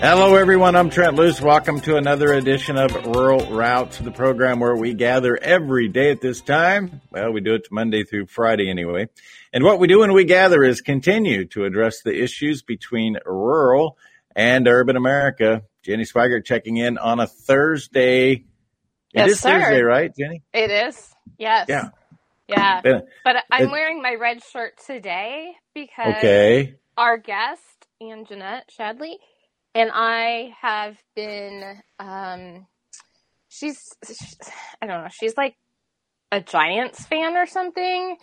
Hello, everyone. I'm Trent Loos. Welcome to another edition of Rural Routes, the program where we gather every day at this time. Well, we do it Monday through Friday anyway. And what we do when we gather is continue to address the issues between rural and urban America. Jenny Swigert checking in on a Thursday. Yes, it is sir. Thursday, right, Jenny? It is. Yes. Yeah. Yeah. But I'm wearing my red shirt today because Okay. our guest, Anjanette Shadley, and I have been, um, she's, I don't know, she's like a Giants fan or something.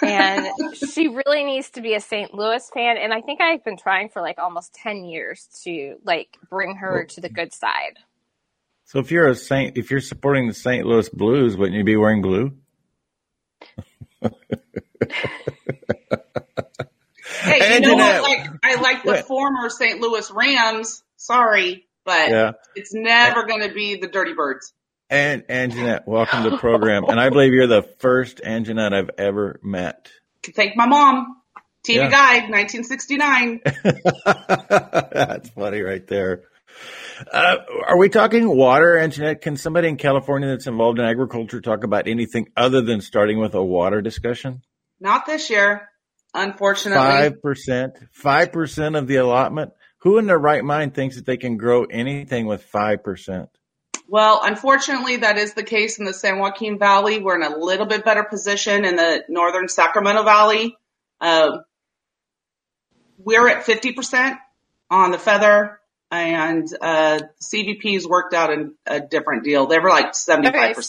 And she really needs to be a St. Louis fan. And I think I've been trying for like almost 10 years to like bring her to the good side. So if you're a Saint, if you're supporting the St. Louis Blues, wouldn't you be wearing blue? Hey, And you know what? Like, I like the What? former St. Louis Rams. Sorry, but Yeah. it's never going to be the Dirty Birds. And Anjanette, welcome to the program. And I believe you're the first Anjanette I've ever met. Thank my mom. TV Yeah. Guide, 1969. That's funny right there. Uh, are we talking water, Anjanette? Can somebody in California that's involved in agriculture talk about anything other than starting with a water discussion? Not this year, unfortunately. Five percent, five percent of the allotment. Who in their right mind thinks that they can grow anything with five percent? Well, unfortunately, that is the case in the San Joaquin Valley. We're in a little bit better position in the northern Sacramento Valley. Uh, we're at 50% on the feather, and uh, CVP's worked out a, a different deal. They were like 75%.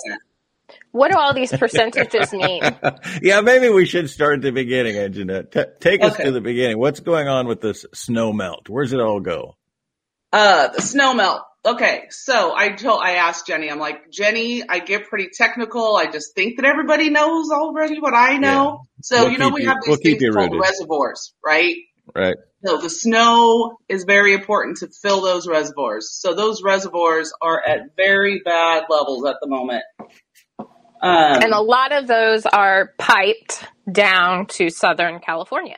What do all these percentages mean? yeah, maybe we should start at the beginning, Anjanette. T- take us Okay. to the beginning. What's going on with this snow melt? Where's it all go? Uh, the snow melt. Okay, so I told, I asked Jenny, I'm like, Jenny, I get pretty technical. I just think that everybody knows already what I know. So, We'll you know, we you- have these we'll things called rooted. reservoirs, right? Right. So the snow is very important to fill those reservoirs. So those reservoirs are at very bad levels at the moment. Um, And a lot of those are piped down to Southern California.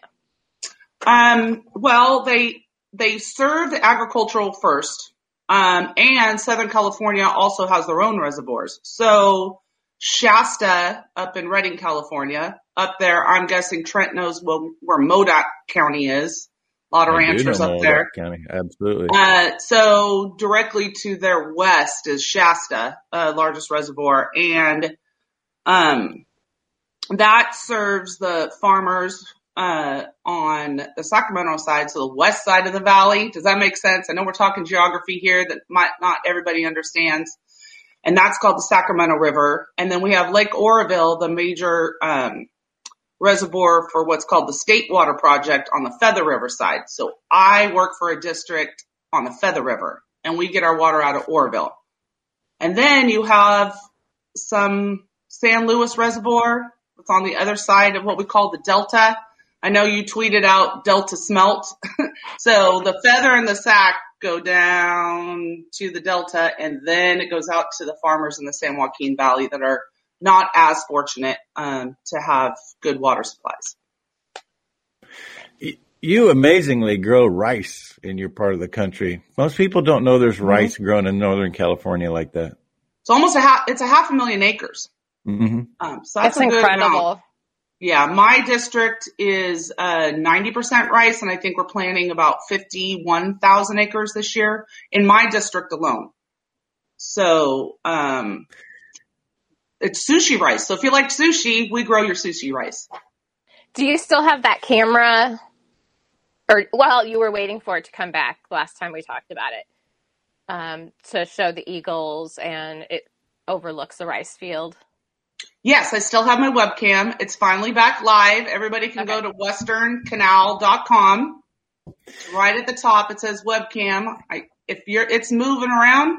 Um, well, they they serve the agricultural first, um, and Southern California also has their own reservoirs. So Shasta up in Redding, California, up there, I'm guessing Trent knows where, where Modoc County is. A lot of I ranchers up Modoc there. County. Absolutely. Uh, so directly to their west is Shasta, uh, largest reservoir, and um, that serves the farmers uh, on the Sacramento side, so the west side of the valley. Does that make sense? I know we're talking geography here that might not everybody understands, and that's called the Sacramento River. And then we have Lake Oroville, the major um, reservoir for what's called the State Water Project on the Feather River side. So I work for a district on the Feather River and we get our water out of Oroville. And then you have some San Luis Reservoir. It's on the other side of what we call the Delta. I know you tweeted out Delta Smelt. so the Feather and the Sac go down to the Delta and then it goes out to the farmers in the San Joaquin Valley that are not as fortunate um, to have good water supplies. You amazingly grow rice in your part of the country. Most people don't know there's Mm-hmm. rice grown in Northern California like that. It's almost a half, it's a half a million acres. Hmm Um, so that's, That's a good incredible. Yeah, my district is uh, 90% rice, and I think we're planting about 51,000 acres this year in my district alone. So um, it's sushi rice. So if you like sushi, we grow your sushi rice. Do you still have that camera? Or, well, you were waiting for it to come back last time we talked about it um, to show the eagles and it overlooks the rice field. Yes, I still have my webcam. It's finally back live. Everybody can go Okay. to westerncanal.com. Right at the top, it says webcam. I, if you're, it's moving around.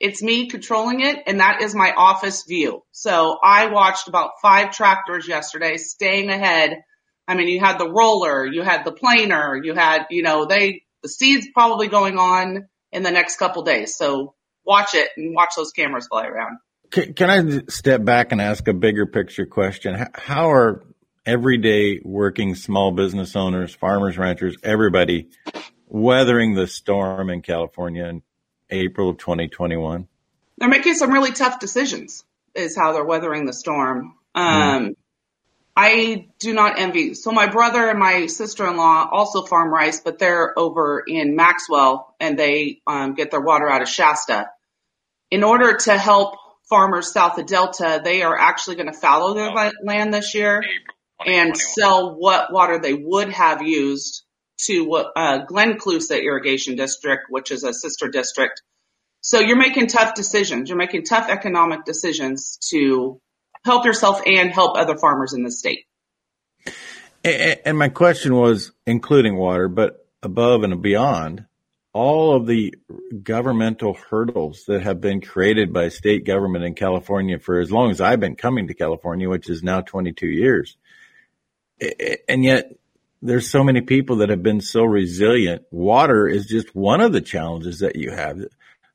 It's me controlling it, and that is my office view. So I watched about five tractors yesterday, staying ahead. I mean, you had the roller, you had the planer, you had, you know, they, the seed's probably going on in the next couple days. So watch it and watch those cameras fly around. Can, can I step back and ask a bigger picture question? How are everyday working small business owners, farmers, ranchers, everybody weathering the storm in California in April of 2021? They're making some really tough decisions, is how they're weathering the storm. Um, I do not envy. So my brother and my sister-in-law also farm rice, but they're over in Maxwell and they um, get their water out of Shasta. In order to help farmers south of Delta, they are actually going to fallow their la- land this year and sell what water they would have used to uh, Glenn-Colusa Irrigation District, which is a sister district. So you're making tough decisions. You're making tough economic decisions to help yourself and help other farmers in the state. And my question was including water, but above and beyond all of the governmental hurdles that have been created by state government in California for as long as I've been coming to California, which is now 22 years. And yet there's so many people that have been so resilient. Water is just one of the challenges that you have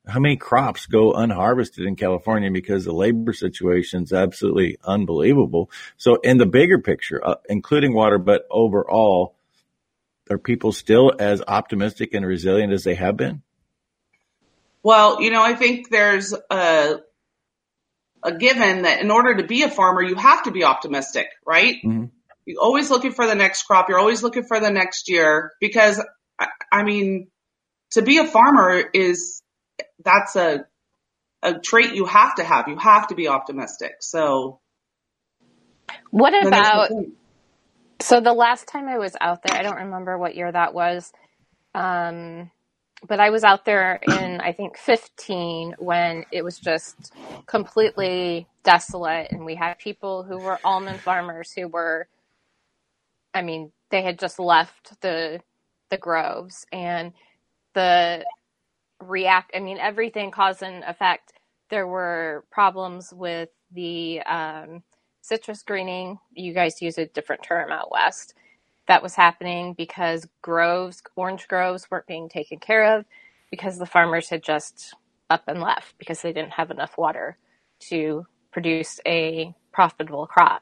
how many crops go unharvested in California because the labor situation is absolutely unbelievable. So in the bigger picture, uh, including water, but overall, are people still as optimistic and resilient as they have been? Well, you know, I think there's a, a given that in order to be a farmer, you have to be optimistic, right? Mm-hmm. You're always looking for the next crop. You're always looking for the next year because, I, I mean, to be a farmer is that's a a trait you have to have. You have to be optimistic. So, what about? So the last time I was out there, I don't remember what year that was, um, but I was out there in I think 15 when it was just completely desolate, and we had people who were almond farmers who were, I mean, they had just left the the groves, and the react. I mean, everything cause and effect. There were problems with the um, citrus greening. You guys use a different term out west. That was happening because groves, orange groves, weren't being taken care of because the farmers had just up and left because they didn't have enough water to produce a profitable crop.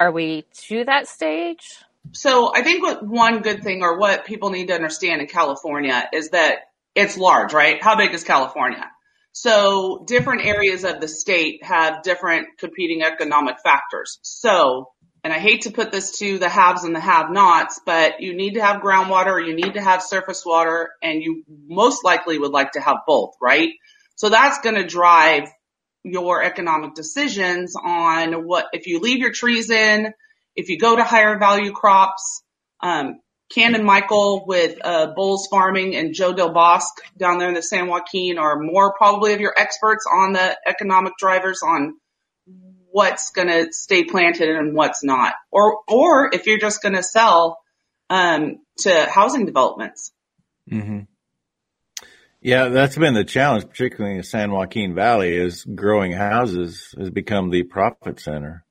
Are we to that stage? So I think what one good thing or what people need to understand in California is that it's large, right? How big is California? So different areas of the state have different competing economic factors. So, and I hate to put this to the haves and the have nots, but you need to have groundwater, you need to have surface water, and you most likely would like to have both, right? So that's going to drive your economic decisions on what, if you leave your trees in, if you go to higher value crops, um, And Michael with uh, Bowles Farming and Joe Del Bosque down there in the San Joaquin are more probably of your experts on the economic drivers on what's going to stay planted and what's not, or or if you're just going to sell um, to housing developments. Mm-hmm. Yeah, that's been the challenge, particularly in the San Joaquin Valley, is growing houses has become the profit center.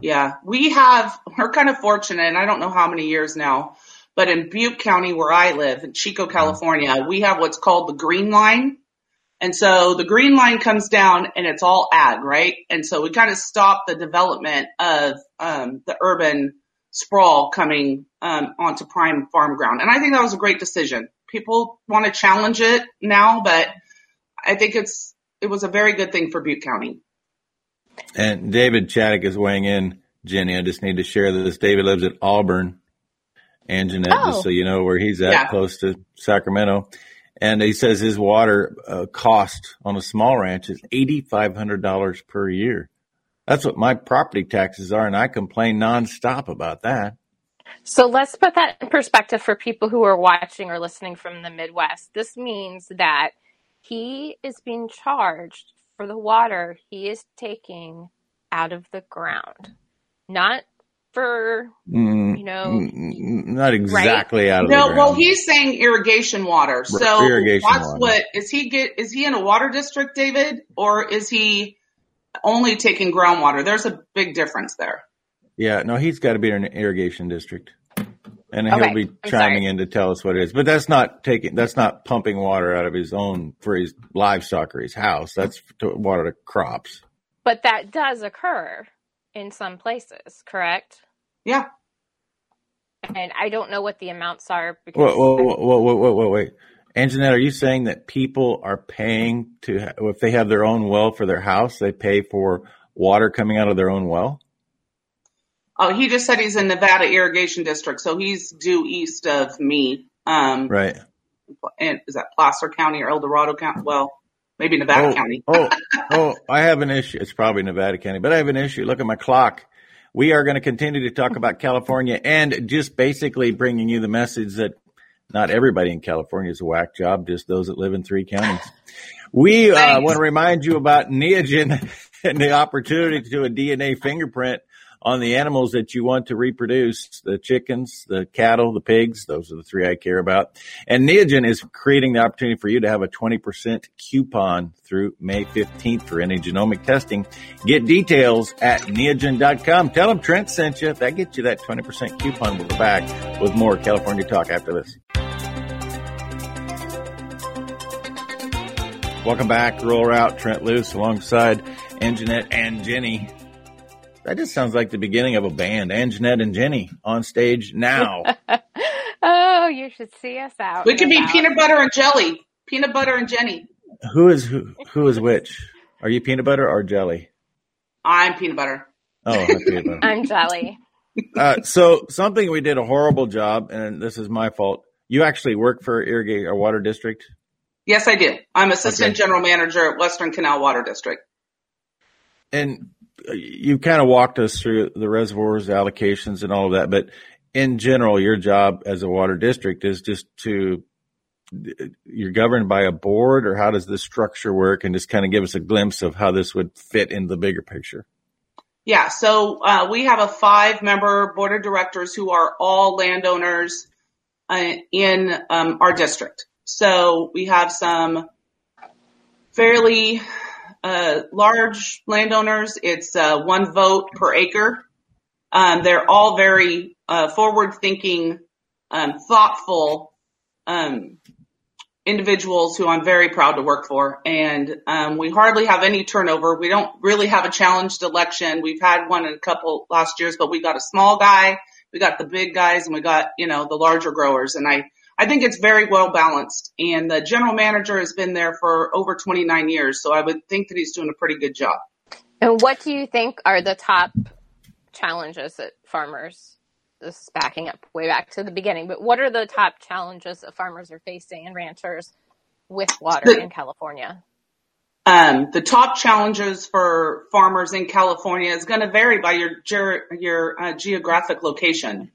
Yeah, we have, we're kind of fortunate, and I don't know how many years now, but in Butte County, where I live, in Chico, California, we have what's called the Green Line. And so the Green Line comes down and it's all ag, right? And so we kind of stop the development of um, the urban sprawl coming um, onto prime farm ground. And I think that was a great decision. People want to challenge it now, but I think it's it was a very good thing for Butte County. And David Chaddock is weighing in. Jenny, I just need to share this. David lives at Auburn, Anjanette, oh. just so you know where he's at, yeah. close to Sacramento. And he says his water uh, cost on a small ranch is $8,500 per year. That's what my property taxes are, and I complain nonstop about that. So let's put that in perspective for people who are watching or listening from the Midwest. This means that he is being charged for the water he is taking out of the ground, not for mm, know not exactly right? out of no well he's saying irrigation water. So irrigation that's water. what is he get is he in a water district david? Or is he only taking groundwater? There's a big difference there. Yeah no he's got to be in an irrigation district. And okay. he'll be chiming in to tell us what it is. But that's not taking that's not pumping water out of his own for his livestock or his house. That's to water the crops. But that does occur in some places correct? Yeah. And I don't know what the amounts are. Because whoa, whoa, whoa, whoa, whoa, whoa, wait. Anjanette, are you saying that people are paying to, if they have their own well for their house, they pay for water coming out of their own well? Oh, he just said he's in Nevada Irrigation District, so he's due east of me. Um, right. And is that Placer County or El Dorado County? Well, maybe Nevada oh, County. oh, oh, I have an issue. It's probably Nevada County, but I have an issue. Look at my clock. We are going to continue to talk about California and just basically bringing you the message that not everybody in California is a whack job, just those that live in three counties. We uh, want to remind you about Neogen and the opportunity to do a DNA fingerprint on the animals that you want to reproduce, the chickens, the cattle, the pigs. Those are the three I care about. And Neogen is creating the opportunity for you to have a 20% coupon through May 15th for any genomic testing. Get details at neogen.com. Tell them Trent sent you. That gets you that 20% coupon. We'll be back with more California talk after this. Welcome back. Rural Route, Trent Loos alongside Anjanette and Jenny. That just sounds like the beginning of a band. Anjanette and Jenny on stage now. oh, you should see us out. We could be peanut butter and jelly. Peanut butter and Jenny. Who is who? Who is which? Are you peanut butter or jelly? I'm peanut butter. Oh, I'm peanut butter. I'm jelly. Uh, so something we did a horrible job, and this is my fault. You actually work for irrigate or water district. Yes, I do. I'm assistant okay. general manager at Western Canal Water District. And you kind of walked us through the reservoirs, the allocations, and all of that. But in general, your job as a water district is just to you're governed by a board, or how does this structure work? And just kind of give us a glimpse of how this would fit in the bigger picture. Yeah, so uh, we have a five-member board of directors who are all landowners uh, in um, our district. So we have some fairly uh, large landowners, it's uh, one vote per acre. Um, they're all very uh, forward-thinking, um, thoughtful um, individuals who I'm very proud to work for. And um, we hardly have any turnover. We don't really have a challenged election. We've had one in a couple last years, but we got a small guy, we got the big guys, and we got you know the larger growers. And I I think it's very well balanced. And the general manager has been there for over 29 years, so I would think that he's doing a pretty good job. And what do you think are the top challenges that farmers? This is backing up way back to the beginning, but what are the top challenges that farmers are facing and ranchers with water the, in California? Um, the top challenges for farmers in California is going to vary by your your uh, geographic location.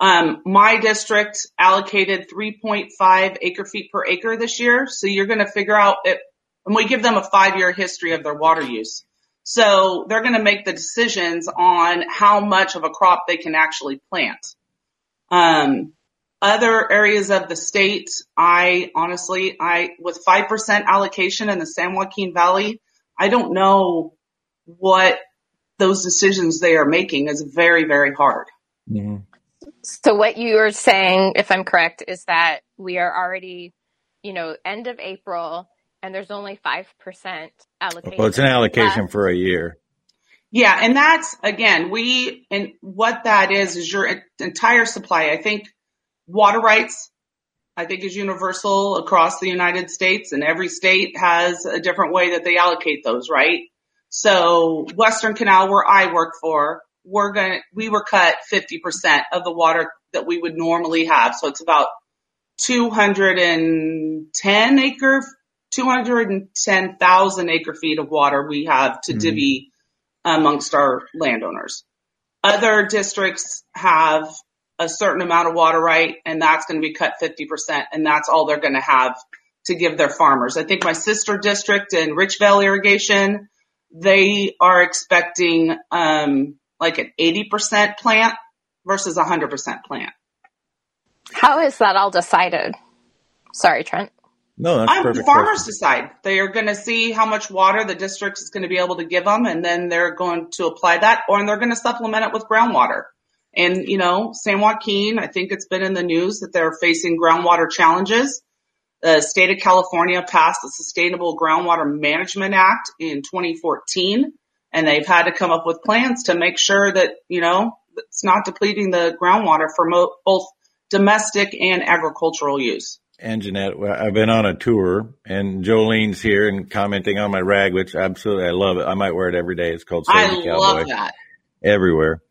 Um, my district allocated 3.5 acre feet per acre this year. So you're going to figure out it, and we give them a five year history of their water use. So they're going to make the decisions on how much of a crop they can actually plant. Um, other areas of the state, I honestly, I, with 5% allocation in the San Joaquin Valley, I don't know what those decisions they are making is very, very hard. Mm-hmm. So what you are saying, if I'm correct, is that we are already, you know, end of April and there's only 5% allocation. Well, it's an allocation for a year. Yeah. And that's again, we, and what that is, is your entire supply. I think water rights, I think is universal across the United States and every state has a different way that they allocate those, right? So Western Canal where I work for, we're going we were cut 50% of the water that we would normally have. So it's about 210 acre, 210,000 acre feet of water we have to mm-hmm. divvy amongst our landowners. Other districts have a certain amount of water right and that's going to be cut 50% and that's all they're going to have to give their farmers. I think my sister district in Richvale irrigation, they are expecting, um, like an 80% plant versus a 100% plant. How is that all decided? Sorry, Trent. No, that's perfect. Farmers decide. They are going to see how much water the district is going to be able to give them, and then they're going to apply that, or they're going to supplement it with groundwater. And, you know, San Joaquin, I think it's been in the news that they're facing groundwater challenges. The state of California passed the Sustainable Groundwater Management Act in 2014 and they've had to come up with plans to make sure that, you know, it's not depleting the groundwater for mo- both domestic and agricultural use. And Jeanette, I've been on a tour, and Jolene's here and commenting on my rag, which absolutely I love it. I might wear it every day. It's called I Cowboy. love that everywhere.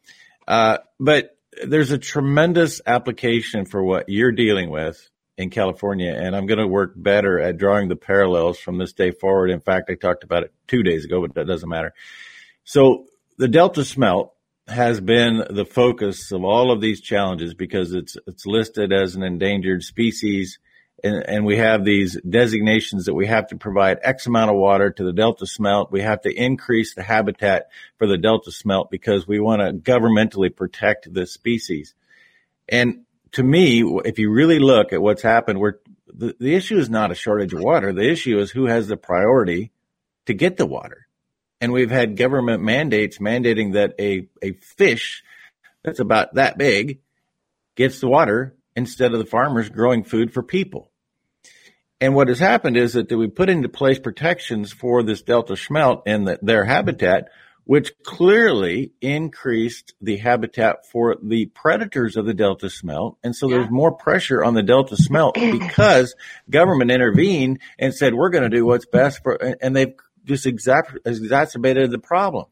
Uh, but there's a tremendous application for what you're dealing with in California, and I'm going to work better at drawing the parallels from this day forward. In fact, I talked about it two days ago, but that doesn't matter. So the Delta smelt has been the focus of all of these challenges because it's it's listed as an endangered species and, and, we have these designations that we have to provide X amount of water to the Delta smelt. We have to increase the habitat for the Delta smelt because we want to governmentally protect this species. And to me, if you really look at what's happened, we're, the, the issue is not a shortage of water. The issue is who has the priority to get the water. And we've had government mandates mandating that a, a fish that's about that big gets the water instead of the farmers growing food for people. And what has happened is that we put into place protections for this Delta smelt and the, their habitat, which clearly increased the habitat for the predators of the Delta smelt. And so yeah. there's more pressure on the Delta smelt because government intervened and said, we're going to do what's best for, and they've just exacerbated the problem.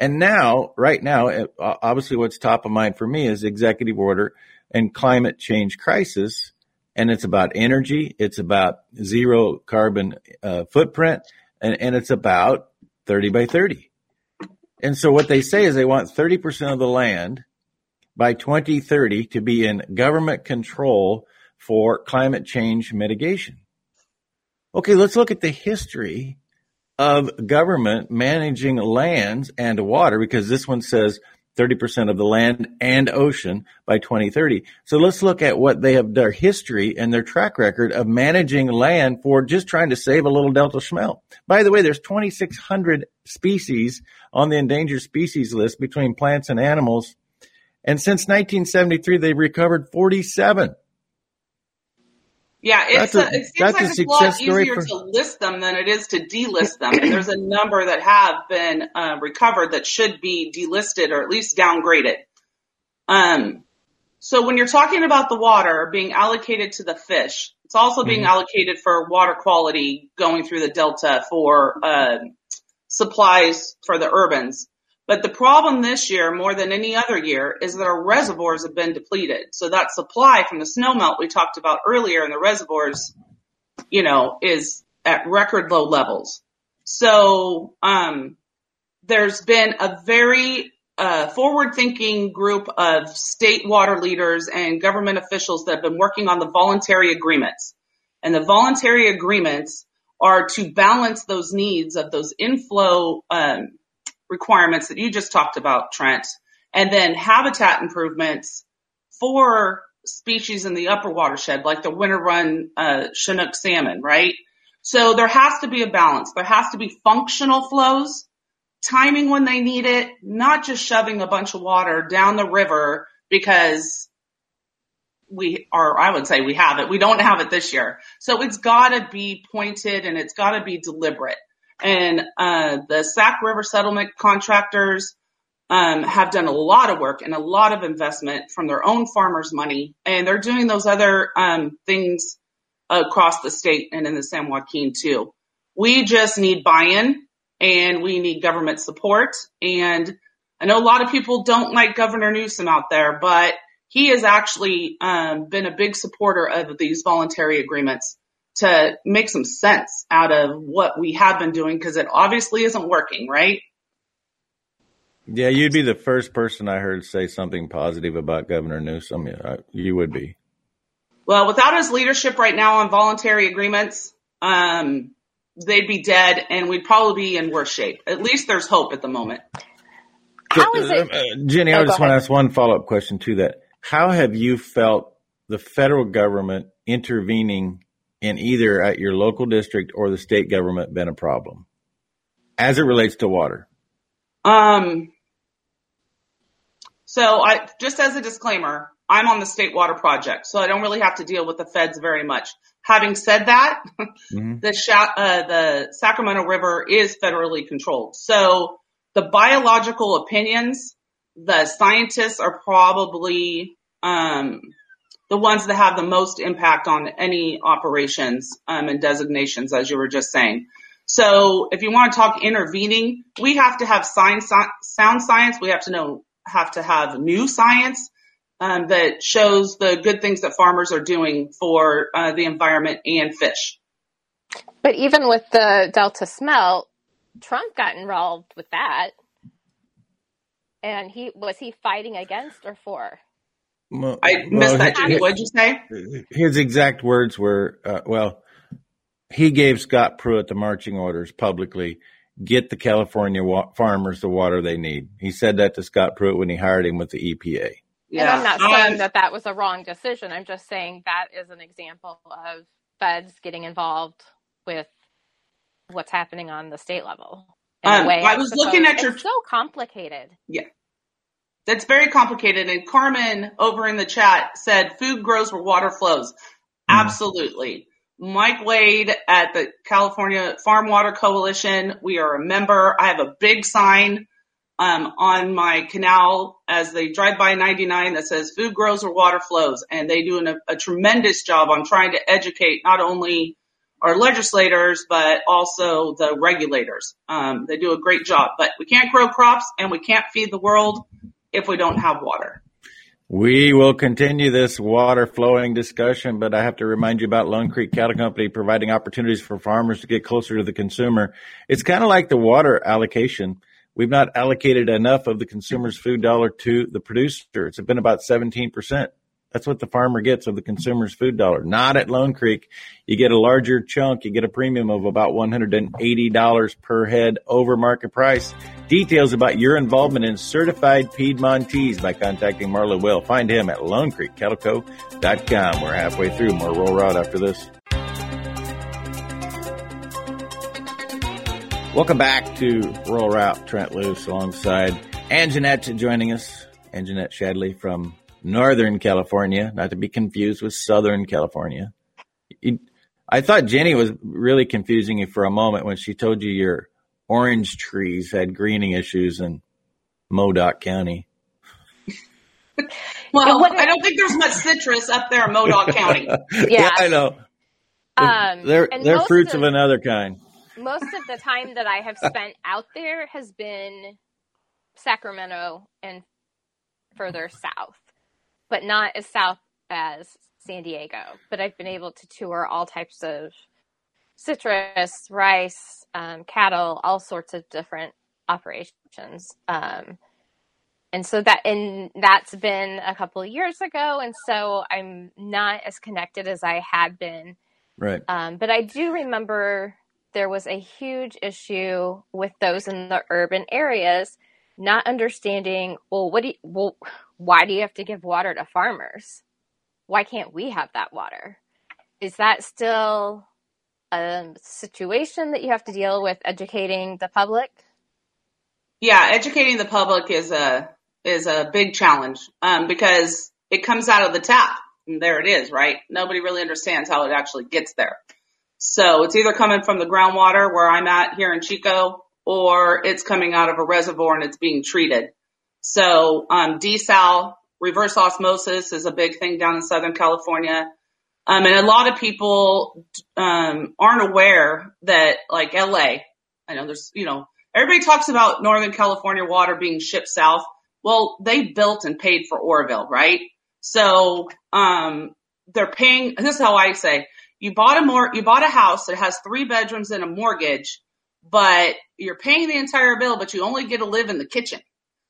And now, right now, obviously what's top of mind for me is executive order and climate change crisis. And it's about energy. It's about zero carbon uh, footprint and, and it's about 30 by 30. And so what they say is they want 30% of the land by 2030 to be in government control for climate change mitigation. Okay, let's look at the history of government managing lands and water because this one says 30% of the land and ocean by 2030. So let's look at what they have, their history and their track record of managing land for just trying to save a little Delta smelt. By the way, there's 2,600 species on the endangered species list between plants and animals. And since 1973, they've recovered 47. Yeah, it's a, a, it seems like a it's a lot easier for... to list them than it is to delist them. And there's a number that have been uh, recovered that should be delisted or at least downgraded. Um, so when you're talking about the water being allocated to the fish, it's also being mm-hmm. allocated for water quality going through the delta for uh, supplies for the urbans. But the problem this year, more than any other year, is that our reservoirs have been depleted. So that supply from the snowmelt we talked about earlier in the reservoirs, you know, is at record low levels. So, um, there's been a very uh, forward-thinking group of state water leaders and government officials that have been working on the voluntary agreements. And the voluntary agreements are to balance those needs of those inflow um, requirements that you just talked about, Trent, and then habitat improvements for species in the upper watershed, like the winter run uh, Chinook salmon, right? So there has to be a balance. There has to be functional flows, timing when they need it, not just shoving a bunch of water down the river because we are, I would say we have it. We don't have it this year. So it's gotta be pointed and it's gotta be deliberate. And uh, the Sac River settlement contractors um, have done a lot of work and a lot of investment from their own farmers' money, and they're doing those other um, things across the state and in the San Joaquin too. We just need buy-in and we need government support. And I know a lot of people don't like Governor Newsom out there, but he has actually um, been a big supporter of these voluntary agreements to make some sense out of what we have been doing because it obviously isn't working, right? Yeah, you'd be the first person I heard say something positive about Governor Newsom. Yeah, you would be. Well, without his leadership right now on voluntary agreements, um, they'd be dead and we'd probably be in worse shape. At least there's hope at the moment. How is it? Uh, Jenny, oh, I just want to ask one follow up question to that. How have you felt the federal government intervening in either at your local district or the state government been a problem as it relates to water? Um, so I, just as a disclaimer, I'm on the state water project, so I don't really have to deal with the feds very much. Having said that, mm-hmm. the, uh, the Sacramento River is federally controlled. So the biological opinions the scientists are probably um, the ones that have the most impact on any operations um, and designations, as you were just saying. So if you want to talk intervening, we have to have science, sound science. We have to know, have to have new science um, that shows the good things that farmers are doing for uh, the environment and fish. But even with the Delta smelt, Trump got involved with that. And he was he fighting against or for? Well, I missed well, that, What did you say? His exact words were, uh, well, he gave Scott Pruitt the marching orders publicly get the California wa- farmers the water they need. He said that to Scott Pruitt when he hired him with the EPA. Yeah. And I'm not saying um, that that was a wrong decision. I'm just saying that is an example of feds getting involved with what's happening on the state level. Um, I was looking at your. It's so complicated. Yeah. That's very complicated. And Carmen over in the chat said food grows where water flows. Mm. Absolutely. Mike Wade at the California Farm Water Coalition. We are a member. I have a big sign um, on my canal as they drive by 99 that says food grows where water flows. And they do an, a, a tremendous job on trying to educate not only our legislators, but also the regulators. Um, they do a great job, but we can't grow crops and we can't feed the world if we don't have water. We will continue this water flowing discussion, but I have to remind you about Lone Creek Cattle Company providing opportunities for farmers to get closer to the consumer. It's kind of like the water allocation. We've not allocated enough of the consumer's food dollar to the producer. It's been about 17%. That's what the farmer gets of the consumer's food dollar. Not at Lone Creek. You get a larger chunk. You get a premium of about $180 per head over market price. Details about your involvement in certified Piedmontese by contacting Marla Will. Find him at lonecreekcattleco.com. We're halfway through. More Rural Route after this. Welcome back to Rural Route. Trent Loos alongside Anjanette joining us. Anjanette Shadley from Northern California, not to be confused with Southern California. I thought Jenny was really confusing you for a moment when she told you your orange trees had greening issues in Modoc County. well, I don't think there's much citrus up there in Modoc County. yeah. yeah, I know. Um, they're they're fruits of, of another kind. Most of the time that I have spent out there has been Sacramento and further south but not as south as San Diego. But I've been able to tour all types of citrus, rice, um, cattle, all sorts of different operations. Um, and so that and that's been a couple of years ago, and so I'm not as connected as I had been. Right. Um, but I do remember there was a huge issue with those in the urban areas not understanding. Well, what do you, well why do you have to give water to farmers? Why can't we have that water? Is that still a situation that you have to deal with educating the public? Yeah, educating the public is a is a big challenge um, because it comes out of the tap. And there it is, right? Nobody really understands how it actually gets there. So it's either coming from the groundwater where I'm at here in Chico, or it's coming out of a reservoir and it's being treated. So um, desal, reverse osmosis is a big thing down in Southern California. Um, and a lot of people um, aren't aware that like LA, I know there's, you know, everybody talks about Northern California water being shipped south. Well, they built and paid for Oroville, right? So um, they're paying. This is how I say: you bought a more, you bought a house that has three bedrooms and a mortgage, but you're paying the entire bill, but you only get to live in the kitchen.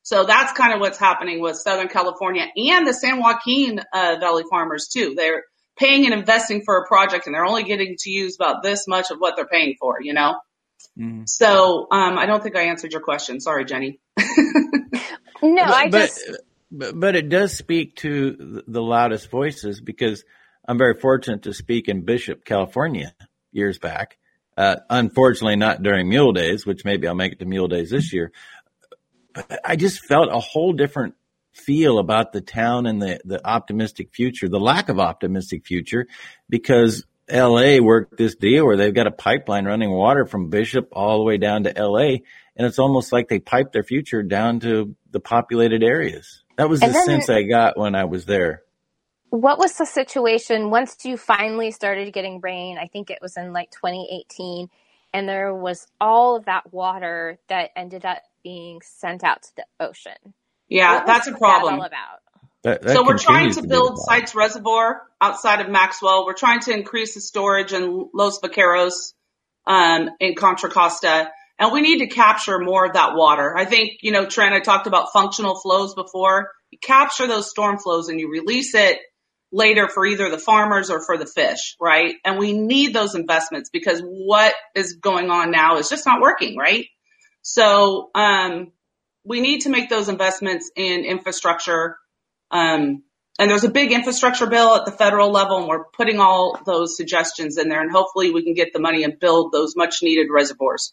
So that's kind of what's happening with Southern California and the San Joaquin uh, Valley farmers too. They're paying and investing for a project and they're only getting to use about this much of what they're paying for, you know? Mm. So, um, I don't think I answered your question. Sorry, Jenny. no, I but, just. But, but it does speak to the loudest voices because I'm very fortunate to speak in Bishop, California years back. Uh, unfortunately, not during Mule Days, which maybe I'll make it to Mule Days this year. I just felt a whole different feel about the town and the, the optimistic future, the lack of optimistic future, because LA worked this deal where they've got a pipeline running water from Bishop all the way down to LA. And it's almost like they pipe their future down to the populated areas. That was the sense I got when I was there. What was the situation once you finally started getting rain? I think it was in like 2018 and there was all of that water that ended up being sent out to the ocean. Yeah, that's a problem. That about? That, that so we're trying to, to build Sites Reservoir outside of Maxwell. We're trying to increase the storage in Los Vaqueros um, in Contra Costa. And we need to capture more of that water. I think, you know, Trent, I talked about functional flows before. You capture those storm flows and you release it later for either the farmers or for the fish, right? And we need those investments because what is going on now is just not working, right? So, um, we need to make those investments in infrastructure. Um, and there's a big infrastructure bill at the federal level and we're putting all those suggestions in there and hopefully we can get the money and build those much needed reservoirs.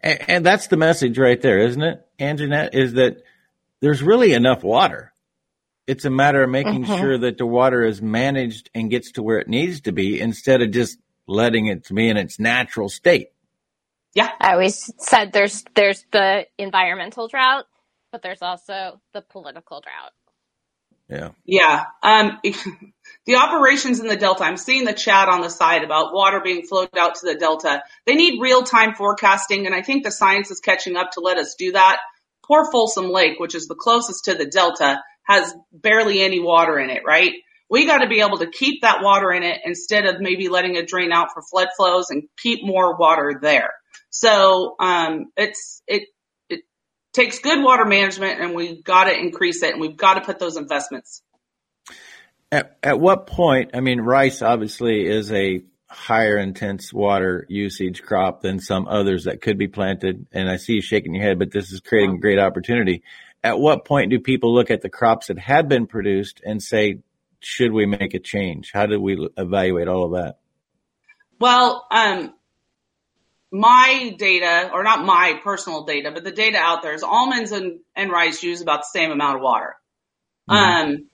And, and that's the message right there, isn't it, Anjanette? Is that there's really enough water. It's a matter of making mm-hmm. sure that the water is managed and gets to where it needs to be instead of just letting it be in its natural state. Yeah. I always said there's there's the environmental drought, but there's also the political drought. Yeah. Yeah. Um, the operations in the Delta, I'm seeing the chat on the side about water being flowed out to the Delta. They need real time forecasting, and I think the science is catching up to let us do that. Poor Folsom Lake, which is the closest to the Delta, has barely any water in it, right? We got to be able to keep that water in it instead of maybe letting it drain out for flood flows and keep more water there. So, um, it's, it, it takes good water management and we've got to increase it and we've got to put those investments. At, at what point, I mean, rice obviously is a higher intense water usage crop than some others that could be planted. And I see you shaking your head, but this is creating a great opportunity at what point do people look at the crops that have been produced and say, should we make a change? How do we evaluate all of that? Well, um, my data, or not my personal data, but the data out there is almonds and, and rice use about the same amount of water. Mm-hmm. Um,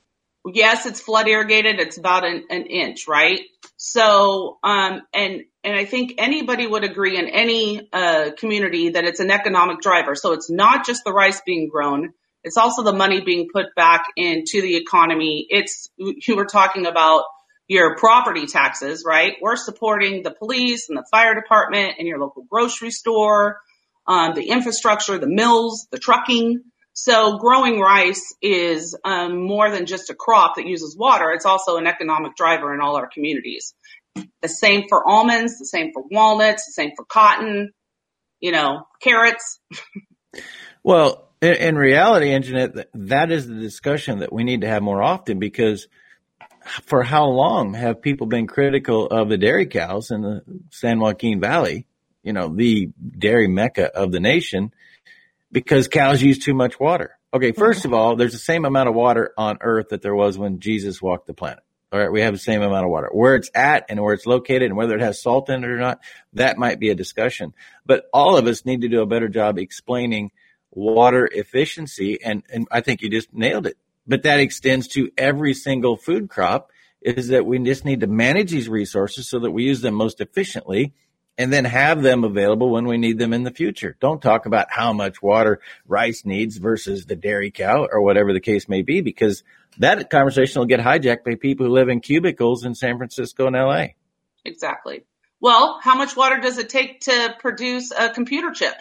yes, it's flood irrigated. It's about an, an inch, right? So, um, and, and I think anybody would agree in any, uh, community that it's an economic driver. So it's not just the rice being grown. It's also the money being put back into the economy. It's, you were talking about your property taxes, right? We're supporting the police and the fire department and your local grocery store, um, the infrastructure, the mills, the trucking. So growing rice is um, more than just a crop that uses water. It's also an economic driver in all our communities. The same for almonds, the same for walnuts, the same for cotton, you know, carrots. well, in, in reality, Anjanette, that is the discussion that we need to have more often because for how long have people been critical of the dairy cows in the San Joaquin Valley, you know, the dairy mecca of the nation, because cows use too much water? Okay, mm-hmm. first of all, there's the same amount of water on earth that there was when Jesus walked the planet. All right, we have the same amount of water. Where it's at and where it's located and whether it has salt in it or not, that might be a discussion. But all of us need to do a better job explaining water efficiency. And, and I think you just nailed it. But that extends to every single food crop is that we just need to manage these resources so that we use them most efficiently and then have them available when we need them in the future. Don't talk about how much water rice needs versus the dairy cow or whatever the case may be, because that conversation will get hijacked by people who live in cubicles in San Francisco and LA. Exactly. Well, how much water does it take to produce a computer chip?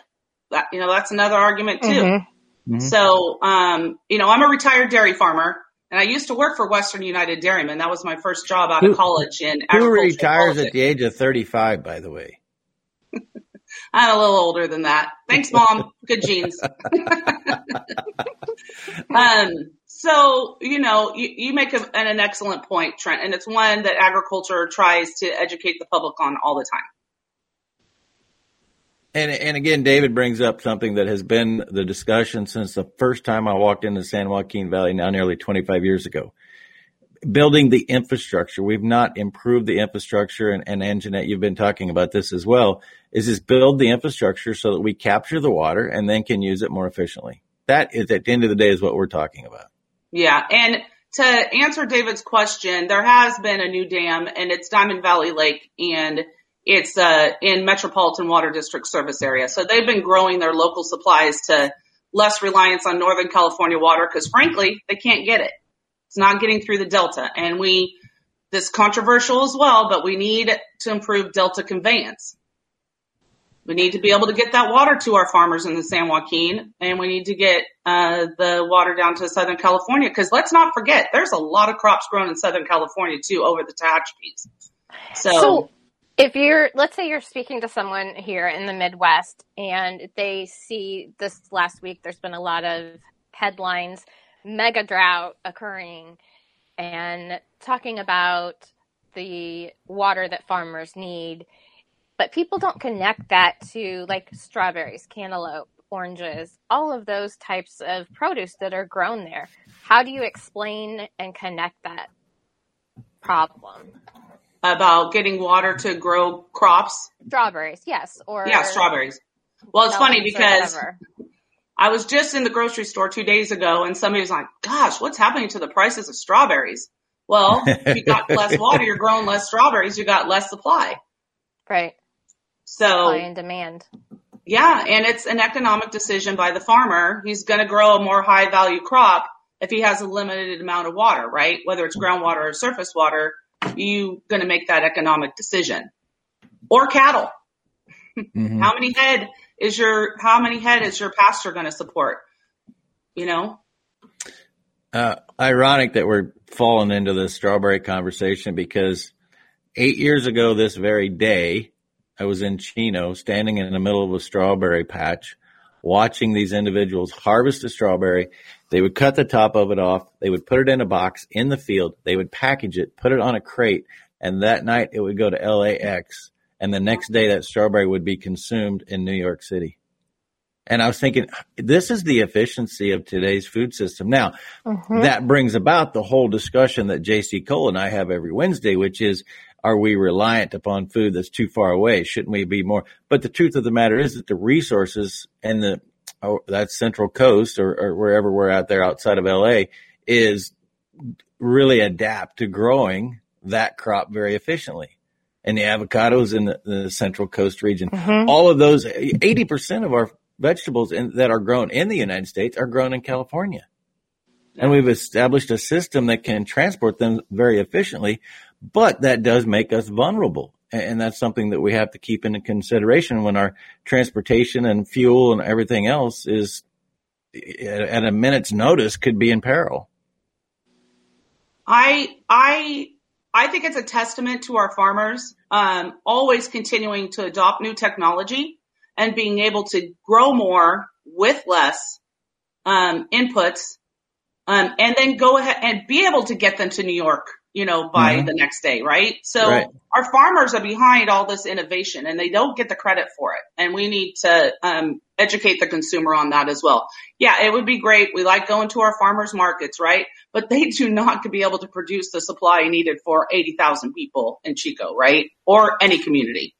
That, you know, that's another argument too. Mm-hmm. Mm-hmm. So, um, you know, I'm a retired dairy farmer and I used to work for Western United Dairymen. That was my first job out of college in Who retires at the age of 35, by the way? I'm a little older than that. Thanks, mom. Good genes. um, so, you know, you, you make a, an, an excellent point, Trent, and it's one that agriculture tries to educate the public on all the time. And, and again, David brings up something that has been the discussion since the first time I walked into San Joaquin Valley now nearly 25 years ago. Building the infrastructure. We've not improved the infrastructure and, and Anjanette, you've been talking about this as well, is just build the infrastructure so that we capture the water and then can use it more efficiently. That is at the end of the day is what we're talking about. Yeah. And to answer David's question, there has been a new dam and it's Diamond Valley Lake and it's uh, in Metropolitan Water District service area. So they've been growing their local supplies to less reliance on Northern California water because frankly, they can't get it. It's not getting through the Delta. And we, this controversial as well, but we need to improve Delta conveyance. We need to be able to get that water to our farmers in the San Joaquin, and we need to get uh, the water down to Southern California. Because let's not forget, there's a lot of crops grown in Southern California too over the Tehachapi's. So, So if you're, let's say you're speaking to someone here in the Midwest and they see this last week, there's been a lot of headlines, mega drought occurring, and talking about the water that farmers need. But people don't connect that to like strawberries, cantaloupe, oranges, all of those types of produce that are grown there. How do you explain and connect that problem? About getting water to grow crops. Strawberries, yes, or Yeah, strawberries. Well, it's funny because. I was just in the grocery store two days ago and somebody was like, gosh, what's happening to the prices of strawberries? Well, if you got less water, you're growing less strawberries, you got less supply. right, So supply and demand. yeah, and it's an economic decision by the farmer. He's going to grow a more high value crop if he has a limited amount of water, right? Whether it's groundwater or surface water, you going to make that economic decision. Or cattle. Mhm. How many head is your how many head is your pastor going to support? You know? Uh, ironic that we're falling into the strawberry conversation because eight years ago, this very day, I was in Chino, standing in the middle of a strawberry patch, watching these individuals harvest a strawberry. They would cut the top of it off. They would put it in a box in the field. They would package it, put it on a crate, and that night it would go to LAX. And the next day, that strawberry would be consumed in New York City. And I was thinking, this is the efficiency of today's food system. Now, mm-hmm. that brings about the whole discussion that JC Cole and I have every Wednesday, which is, are we reliant upon food that's too far away? Shouldn't we be more? But the truth of the matter is that the resources and the, oh, that central coast or, or wherever we're out there outside of LA is really adapt to growing that crop very efficiently. And the avocados in the, the central coast region, mm-hmm. all of those, 80% of our vegetables in, that are grown in the United States are grown in California. And we've established a system that can transport them very efficiently, but that does make us vulnerable. And that's something that we have to keep into consideration when our transportation and fuel and everything else is at a minute's notice could be in peril. I I I think it's a testament to our farmers um, always continuing to adopt new technology and being able to grow more with less um, inputs, um, and then go ahead and be able to get them to New York, you know, by Mhm. the next day, right? So Right. our farmers are behind all this innovation, and they don't get the credit for it, and we need to um, educate the consumer on that as well. Yeah, it would be great. We like going to our farmers markets, right? But they do not be able to produce the supply needed for 80,000 people in Chico, right? Or any community.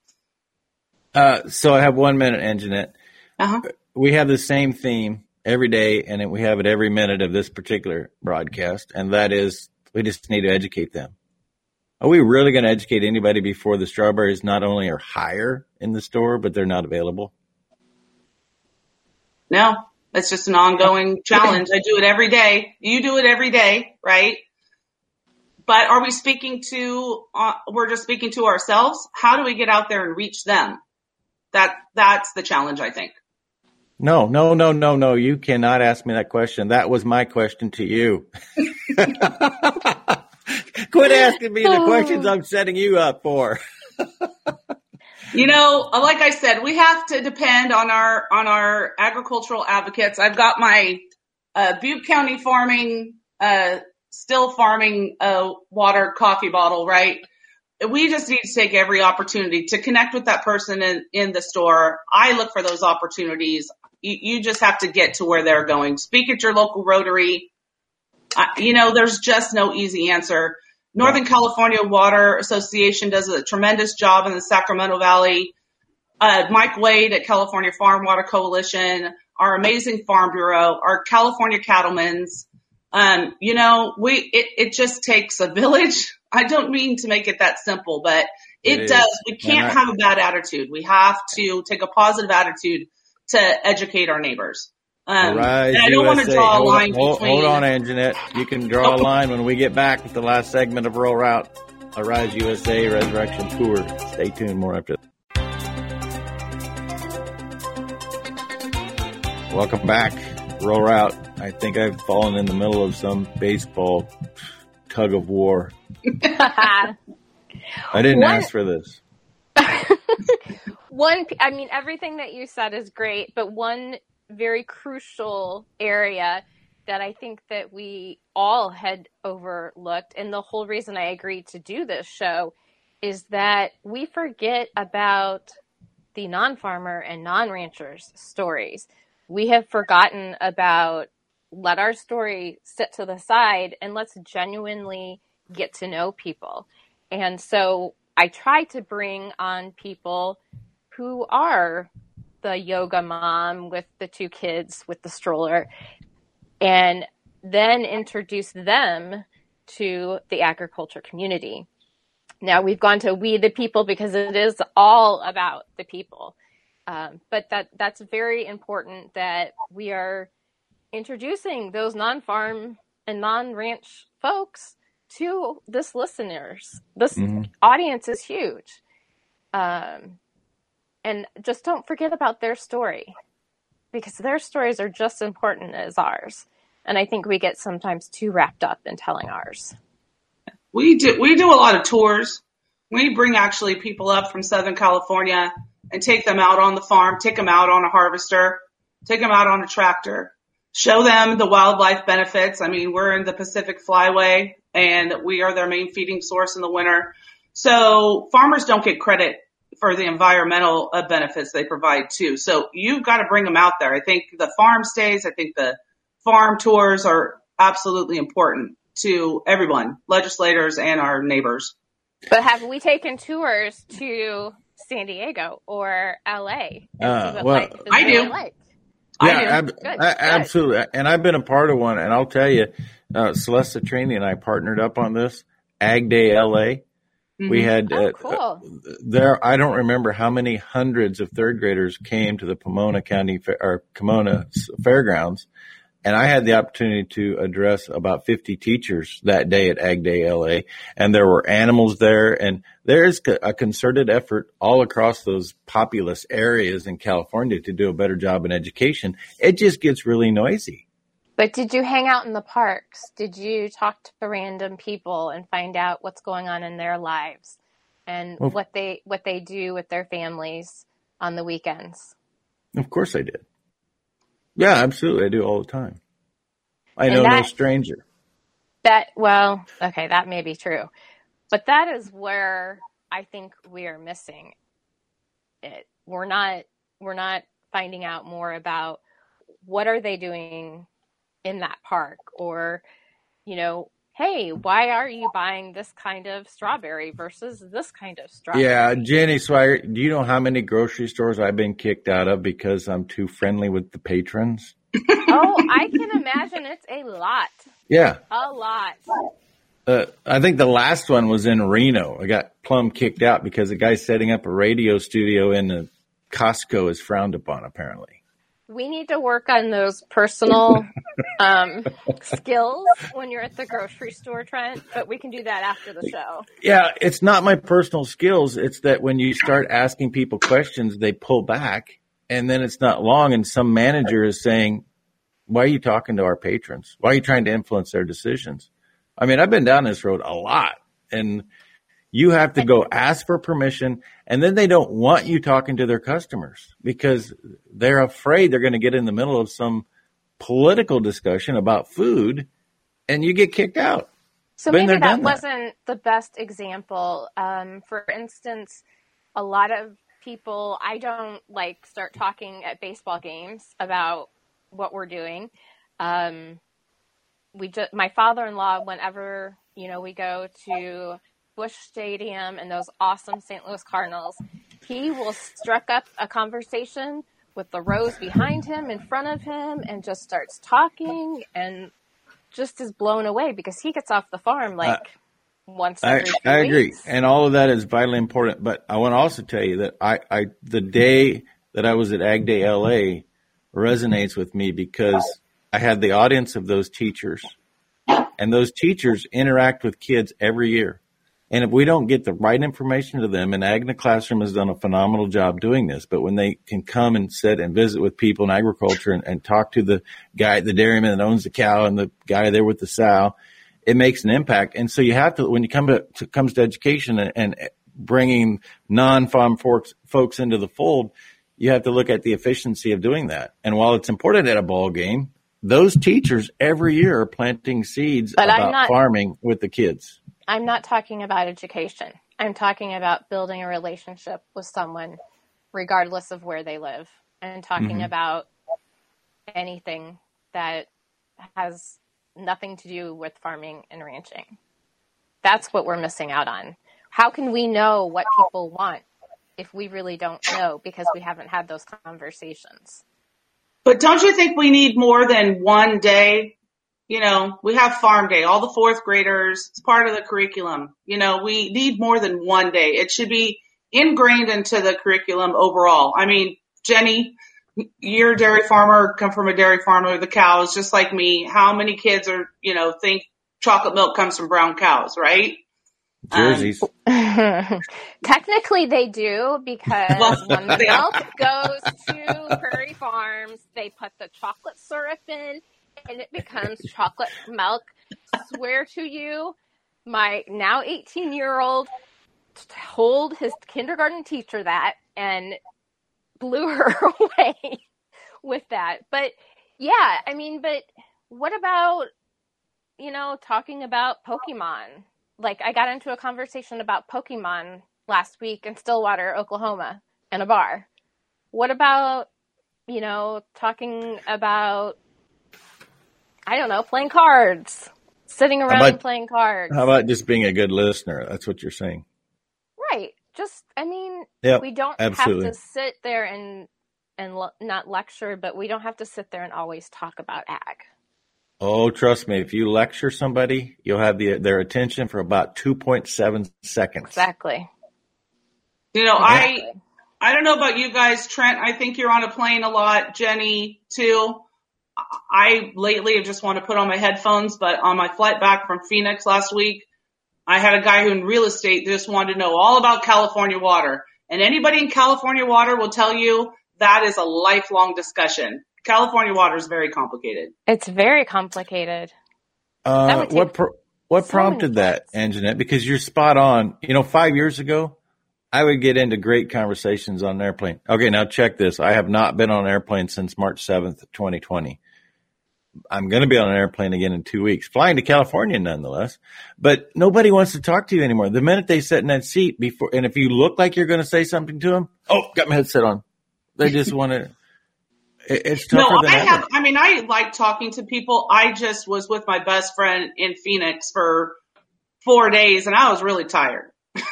Uh, so I have one minute, Anjanette. Uh-huh. we have the same theme every day and we have it every minute of this particular broadcast and that is we just need to educate them are we really going to educate anybody before the strawberries not only are higher in the store but they're not available No, it's just an ongoing challenge. I do it every day. You do it every day, right? But are we speaking to, uh, we're just speaking to ourselves? How do we get out there and reach them? That, that's the challenge, I think. No no no no no you cannot ask me that question that was my question to you quit asking me the questions i'm setting you up for You know, like I said, we have to depend on our on our agricultural advocates. I've got my uh, Butte County Farming, uh, still farming uh, water coffee bottle, right? We just need to take every opportunity to connect with that person in, in the store. I look for those opportunities. You, you just have to get to where they're going. Speak at your local Rotary. Uh, you know, there's just no easy answer. Northern California Water Association does a tremendous job in the Sacramento Valley. Uh, Mike Wade at California Farm Water Coalition, our amazing Farm Bureau, our California Cattlemen's, Um, you know, we it, it just takes a village. I don't mean to make it that simple, but it, It does. We can't I- have a bad attitude. We have to take a positive attitude to educate our neighbors. Um, Arise and I don't want to USA. draw a hold, line hold, between. hold on, Anjanette. You can draw a line when we get back with the last segment of Rural Route. Arise USA Resurrection Tour. Stay tuned. More after. Welcome back. Rural Route. I think I've fallen in the middle of some baseball tug of war. I didn't One- ask for this. one I mean everything that you said is great but one very crucial area that i think that we all had overlooked and the whole reason i agreed to do this show is that we forget about the non-farmer and non-ranchers stories. We have forgotten about let our story sit to the side and let's genuinely get to know people. And so I try to bring on people who are the yoga mom with the two kids with the stroller and then introduce them to the agriculture community. Now we've gone to we the people because it is all about the people. Um, but that that's very important that we are introducing those non-farm and non-ranch folks to this listeners. This Mhm. audience is huge. Um, and just don't forget about their story because their stories are just important as ours. And I think we get sometimes too wrapped up in telling ours. We do we do a lot of tours. We bring actually people up from Southern California and take them out on the farm, take them out on a harvester, take them out on a tractor, show them the wildlife benefits. I mean, we're in the Pacific Flyway and we are their main feeding source in the winter. So farmers don't get credit for the environmental uh, benefits they provide too. So you've got to bring them out there. I think the farm stays, I think the farm tours are absolutely important to everyone, legislators and our neighbors. But have we taken tours to San Diego or LA? Uh, well, life is I do. like? I Yeah, do. ab- Good, a- good. absolutely. And I've been a part of one, and I'll tell you, uh, Celeste Trini and I partnered up on this Ag Day LA. We Mhm. had Oh, uh, cool. there. I don't remember how many hundreds of third graders came to the Pomona County Fa- or Pomona s- Fairgrounds, and I had the opportunity to address about 50 teachers that day at Ag Day LA, and there were animals there, and there is a concerted effort all across those populous areas in California to do a better job in education. It just gets really noisy. But did you hang out in the parks? Did you talk to random people and find out what's going on in their lives and Well- what they what they do with their families on the weekends? Of course I did. Yeah, absolutely. I do all the time. I And know no stranger. That well, okay, that may be true. But that is where I think we are missing it. We're not we're not finding out more about what are they doing in that park or you know, hey, why are you buying this kind of strawberry versus this kind of strawberry? Yeah, Jenny Swagger, do you know how many grocery stores I've been kicked out of because I'm too friendly with the patrons? Oh, I can imagine it's a lot. Yeah. A lot. Uh, I think the last one was in Reno. I got plumb kicked out because the guy setting up a radio studio in a Costco is frowned upon, apparently. We need to work on those personal um, skills when you're at the grocery store, Trent, but we can do that after the show. Yeah, it's not my personal skills. It's that when you start asking people questions, they pull back, and then it's not long, and some manager is saying, "Why are you talking to our patrons? Why are you trying to influence their decisions?" I mean, I've been down this road a lot, and you have to go ask for permission, and then they don't want you talking to their customers because they're afraid they're going to get in the middle of some political discussion about food, and you get kicked out. So Been maybe there, that that. wasn't the best example. Um, for instance, a lot of people, I don't like start talking at baseball games about what we're doing. Um, we just, my father-in-law, whenever, you know, we go to Busch Stadium and those awesome St. Louis Cardinals, he will struck up a conversation with the rows behind him, in front of him, and just starts talking and just is blown away because he gets off the farm like uh, once I, I agree. And all of that is vitally important. But I want to also tell you that I, I the day that I was at Ag Day LA resonates with me because I had the audience of those teachers. And those teachers interact with kids every year. And if we don't get the right information to them, and Agna Classroom has done a phenomenal job doing this, but when they can come and sit and visit with people in agriculture and, and talk to the guy, the dairyman that owns the cow and the guy there with the sow, it makes an impact. And so you have to, when you come to, to comes to education and, and bringing non-farm folks, folks into the fold, you have to look at the efficiency of doing that. And while it's important at a ball game, those teachers every year are planting seeds but about not, farming with the kids. I'm not talking about education. I'm talking about building a relationship with someone, regardless of where they live, and talking mm-hmm. about anything that has nothing to do with farming and ranching. That's what we're missing out on. How can we know what people want if we really don't know because we haven't had those conversations? But don't you think we need more than one day you know, we have farm day, all the fourth graders, it's part of the curriculum. You know, we need more than one day. It should be ingrained into the curriculum overall. I mean, Jenny, you're a dairy farmer, come from a dairy farmer, the cows, just like me. How many kids are, you know, think chocolate milk comes from brown cows, right? Jerseys. Um, technically, they do because well, when the milk goes to Prairie Farms, they put the chocolate syrup in and it becomes chocolate milk. Swear to you, my now 18 year old told his kindergarten teacher that and blew her away with that. But yeah, I mean, but what about, you know, talking about Pokemon? Like, I got into a conversation about Pokemon last week in Stillwater, Oklahoma, in a bar. What about, you know, talking about I don't know, playing cards, sitting around about, playing cards. How about just being a good listener? That's what you're saying. Right. Just, I mean, yep, we don't absolutely. have to sit there and and not lecture, but we don't have to sit there and always talk about ag. Oh, trust me, if you lecture somebody, you'll have the, their attention for about 2.7 seconds. Exactly. You know, exactly. I I don't know about you guys, Trent. I think you're on a plane a lot. Jenny, too. I lately have just want to put on my headphones, but on my flight back from Phoenix last week, I had a guy who in real estate just wanted to know all about California water. And anybody in California water will tell you that is a lifelong discussion. California water is very complicated. It's very complicated. Uh, what pro- what so prompted that, Anjanette? Because you're spot on. You know, five years ago, I would get into great conversations on an airplane. Okay, now check this. I have not been on an airplane since March 7th, 2020. I'm going to be on an airplane again in two weeks, flying to California nonetheless. But nobody wants to talk to you anymore. The minute they sit in that seat before, and if you look like you're going to say something to them, oh, got my headset on. They just want to. It's tougher no, I ever. have. I mean, I like talking to people. I just was with my best friend in Phoenix for four days, and I was really tired. So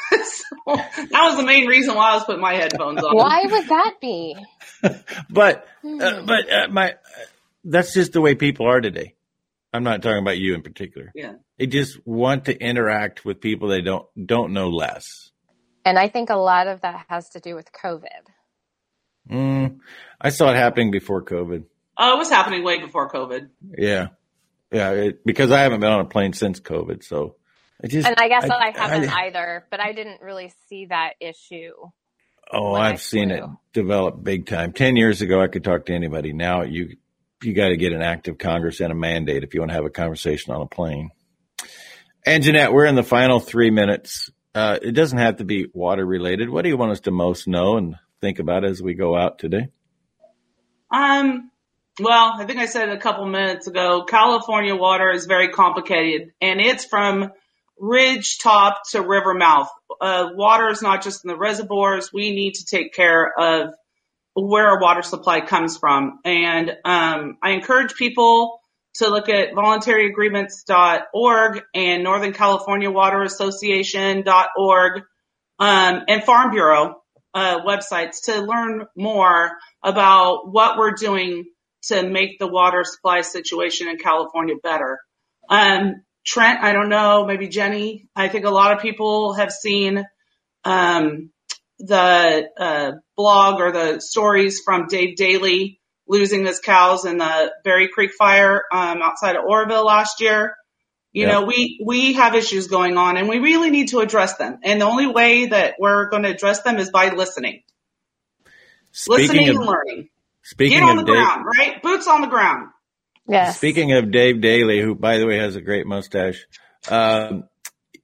that was the main reason why I was putting my headphones on. Why would that be? but uh, but uh, my uh, that's just the way people are today. I'm not talking about you in particular. Yeah. They just want to interact with people they don't don't know less. And I think a lot of that has to do with COVID. Mm, I saw it happening before COVID. Oh, it was happening way before COVID. Yeah, yeah. It, because I haven't been on a plane since COVID, so I just, and I guess I, I haven't I, either, but I didn't really see that issue. Oh, I've seen it develop big time. Ten years ago, I could talk to anybody. Now you you got to get an act of Congress and a mandate if you want to have a conversation on a plane. And Jeanette, we're in the final three minutes. Uh, it doesn't have to be water related. What do you want us to most know and think about as we go out today? Um, well, I think I said a couple minutes ago, California water is very complicated and it's from ridge top to river mouth. Uh, water is not just in the reservoirs. We need to take care of where our water supply comes from. And um, I encourage people to look at voluntaryagreements.org and Northern California Water Association.org um, and Farm Bureau uh, websites to learn more about what we're doing to make the water supply situation in California better. Um, Trent, I don't know, maybe Jenny. I think a lot of people have seen um, the uh, blog or the stories from Dave Daley losing his cows in the Berry Creek fire um, outside of Oroville last year. You yep. know, we we have issues going on, and we really need to address them. And the only way that we're going to address them is by listening, speaking listening of, and learning. Speaking Get on of the Dave, ground, right? Boots on the ground. Speaking of Dave Daley, who by the way has a great mustache, um,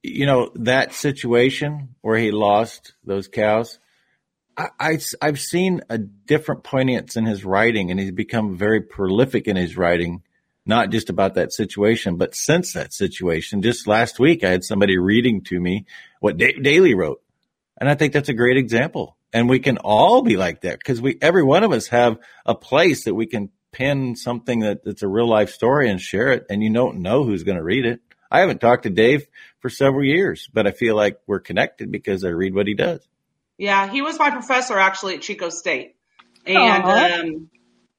you know that situation where he lost those cows. I, I, I've seen a different poignance in his writing, and he's become very prolific in his writing not just about that situation, but since that situation. Just last week, I had somebody reading to me what Dave Daley wrote. And I think that's a great example. And we can all be like that because we, every one of us have a place that we can pin something that, that's a real life story and share it. And you don't know who's going to read it. I haven't talked to Dave for several years, but I feel like we're connected because I read what he does. Yeah, he was my professor actually at Chico State. And um,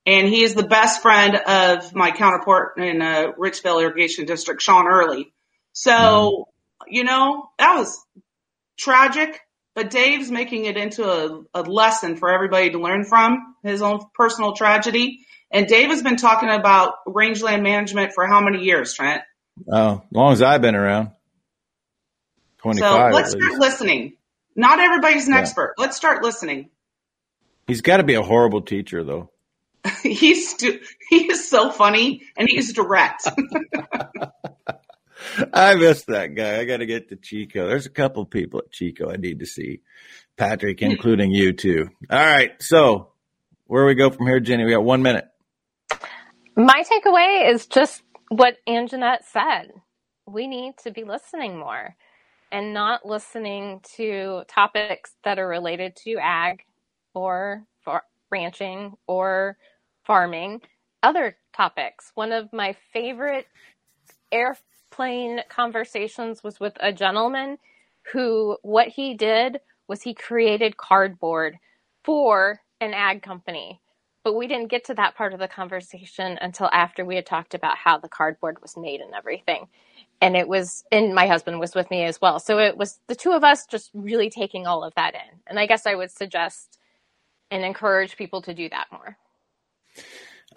and he is the best friend of my counterpart in uh, Richvale Irrigation District, Sean Early. So, mm-hmm. you know, that was tragic, but Dave's making it into a, a lesson for everybody to learn from his own personal tragedy. And Dave has been talking about rangeland management for how many years, Trent? Oh, as long as I've been around. 25. So let's start listening. Not everybody's an yeah. expert. Let's start listening. He's got to be a horrible teacher, though. he's he is so funny and he's direct. I miss that guy. I got to get to Chico. There's a couple people at Chico I need to see. Patrick, including you too. All right. So where we go from here, Jenny? We got one minute. My takeaway is just what Anjanette said. We need to be listening more and not listening to topics that are related to ag or ranching or farming, other topics. One of my favorite airplane conversations was with a gentleman who, what he did was he created cardboard for an ag company. But we didn't get to that part of the conversation until after we had talked about how the cardboard was made and everything. And it was, and my husband was with me as well. So it was the two of us just really taking all of that in. And I guess I would suggest and encourage people to do that more.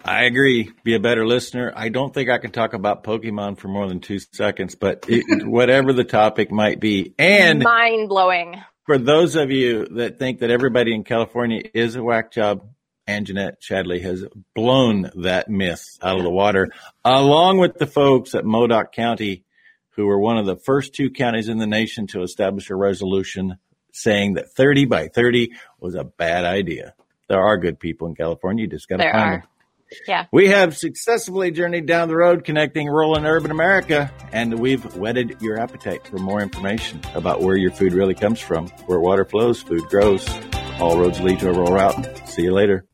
I agree. Be a better listener. I don't think I can talk about Pokemon for more than two seconds, but it, whatever the topic might be, and mind blowing. For those of you that think that everybody in California is a whack job, Anjanette Shadley has blown that myth out of the water, along with the folks at Modoc County, who were one of the first two counties in the nation to establish a resolution saying that 30 by 30 was a bad idea. There are good people in California. You just got to find are. them. Yeah. We have successfully journeyed down the road connecting rural and urban America, and we've whetted your appetite for more information about where your food really comes from, where water flows, food grows. All roads lead to a rural route. See you later.